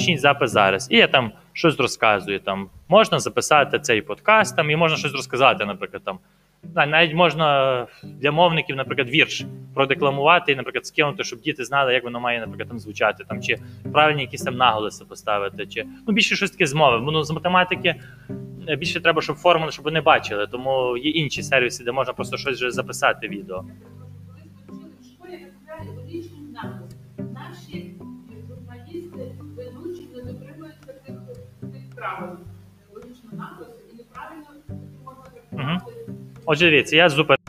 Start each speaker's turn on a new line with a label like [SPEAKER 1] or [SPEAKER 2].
[SPEAKER 1] почніть запис зараз. І я там щось розказую. Там можна записати цей подкаст, там і можна щось розказати, наприклад, там. Навіть можна для мовників, наприклад, вірш продекламувати і, наприклад, скинути, щоб діти знали, як воно має, наприклад, там звучати, там чи правильні якісь там наголоси поставити, чи ну більше щось таке з мови. Ну, з математики е, більше треба, щоб формули, щоб вони бачили. Тому є інші сервіси, де можна просто щось вже записати відео.
[SPEAKER 2] тих правил логічного напису і неправильно можна трактувати.
[SPEAKER 1] Отже, дивіться, я зупинив.